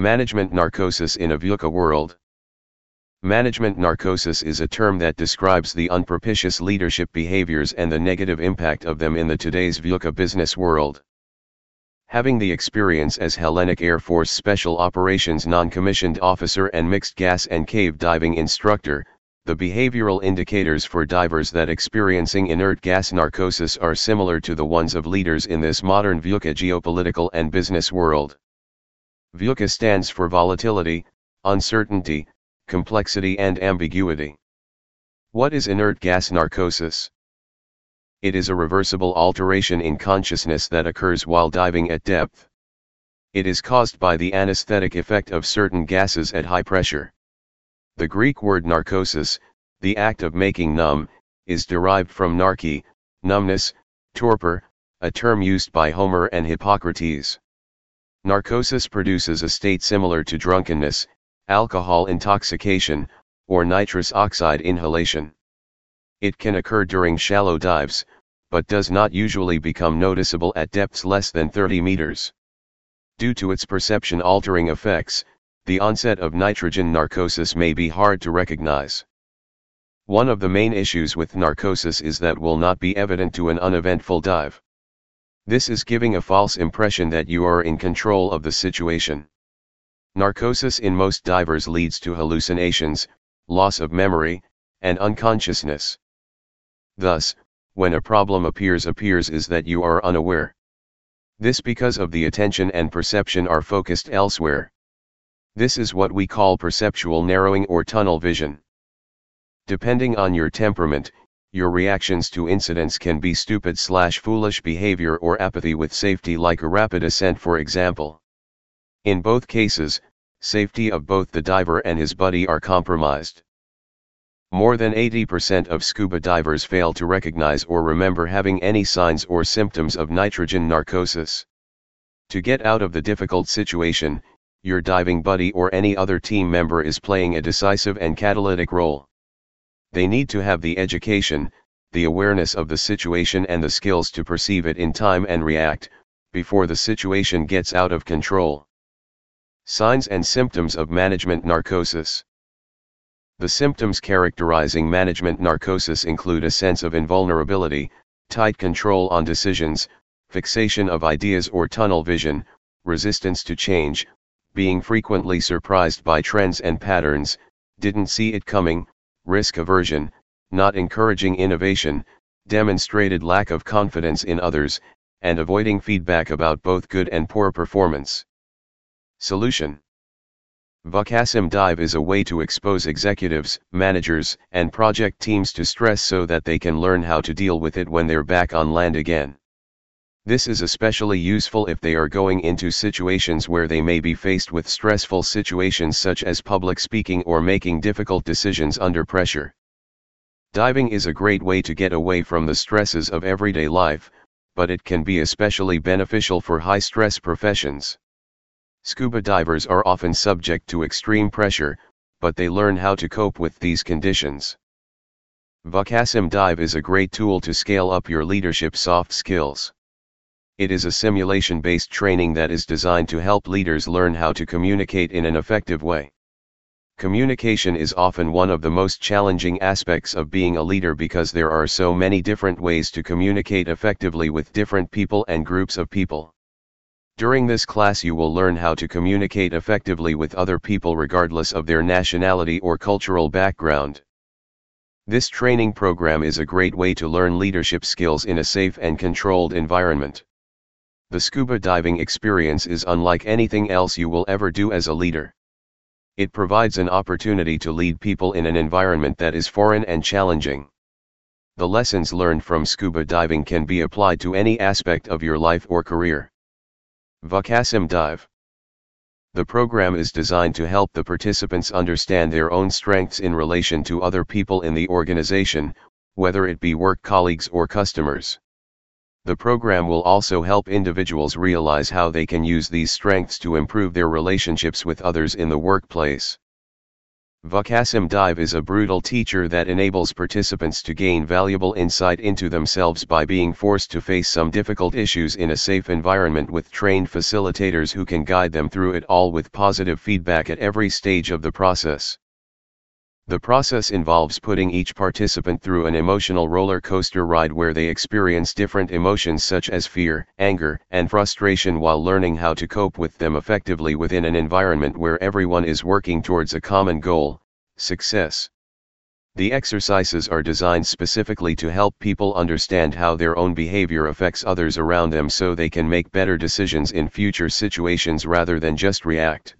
Management narcosis in a VUCA world. Management narcosis is a term that describes the unpropitious leadership behaviors and the negative impact of them in the today's VUCA business world. Having the experience as Hellenic Air Force Special Operations non-commissioned officer and mixed gas and cave diving instructor, the behavioral indicators for divers that experiencing inert gas narcosis are similar to the ones of leaders in this modern VUCA geopolitical and business world. VUCA stands for volatility, uncertainty, complexity and ambiguity. What is inert gas narcosis? It is a reversible alteration in consciousness that occurs while diving at depth. It is caused by the anesthetic effect of certain gases at high pressure. The Greek word narcosis, the act of making numb, is derived from narke, numbness, torpor, a term used by Homer and Hippocrates. Narcosis produces a state similar to drunkenness, alcohol intoxication, or nitrous oxide inhalation. It can occur during shallow dives, but does not usually become noticeable at depths less than 30 meters. Due to its perception altering effects, the onset of nitrogen narcosis may be hard to recognize. One of the main issues with narcosis is that will not be evident to an uneventful dive. This is giving a false impression that you are in control of the situation. Narcosis in most divers leads to hallucinations, loss of memory, and unconsciousness. Thus, when a problem appears appears is that you are unaware. This because of the attention and perception are focused elsewhere. This is what we call perceptual narrowing or tunnel vision. Depending on your temperament, your reactions to incidents can be stupid slash foolish behavior or apathy with safety like a rapid ascent for example. In both cases, safety of both the diver and his buddy are compromised. More than 80% of scuba divers fail to recognize or remember having any signs or symptoms of nitrogen narcosis. To get out of the difficult situation, your diving buddy or any other team member is playing a decisive and catalytic role. They need to have the education, the awareness of the situation and the skills to perceive it in time and react, before the situation gets out of control. Signs and symptoms of management narcosis. The symptoms characterizing management narcosis include a sense of invulnerability, tight control on decisions, fixation of ideas or tunnel vision, resistance to change, being frequently surprised by trends and patterns, didn't see it coming, risk aversion, not encouraging innovation, demonstrated lack of confidence in others, and avoiding feedback about both good and poor performance. Solution VUCASM Dive is a way to expose executives, managers, and project teams to stress so that they can learn how to deal with it when they're back on land again. This is especially useful if they are going into situations where they may be faced with stressful situations such as public speaking or making difficult decisions under pressure. Diving is a great way to get away from the stresses of everyday life, but it can be especially beneficial for high stress professions. Scuba divers are often subject to extreme pressure, but they learn how to cope with these conditions. VUCASM Dive is a great tool to scale up your leadership soft skills. It is a simulation based training that is designed to help leaders learn how to communicate in an effective way. Communication is often one of the most challenging aspects of being a leader because there are so many different ways to communicate effectively with different people and groups of people. During this class you will learn how to communicate effectively with other people regardless of their nationality or cultural background. This training program is a great way to learn leadership skills in a safe and controlled environment. The scuba diving experience is unlike anything else you will ever do as a leader. It provides an opportunity to lead people in an environment that is foreign and challenging. The lessons learned from scuba diving can be applied to any aspect of your life or career. VUCASM Dive The program is designed to help the participants understand their own strengths in relation to other people in the organization, whether it be work colleagues or customers. The program will also help individuals realize how they can use these strengths to improve their relationships with others in the workplace. VUCASM Dive is a brutal teacher that enables participants to gain valuable insight into themselves by being forced to face some difficult issues in a safe environment with trained facilitators who can guide them through it all with positive feedback at every stage of the process. The process involves putting each participant through an emotional roller coaster ride where they experience different emotions such as fear, anger, and frustration while learning how to cope with them effectively within an environment where everyone is working towards a common goal, success. The exercises are designed specifically to help people understand how their own behavior affects others around them so they can make better decisions in future situations rather than just react.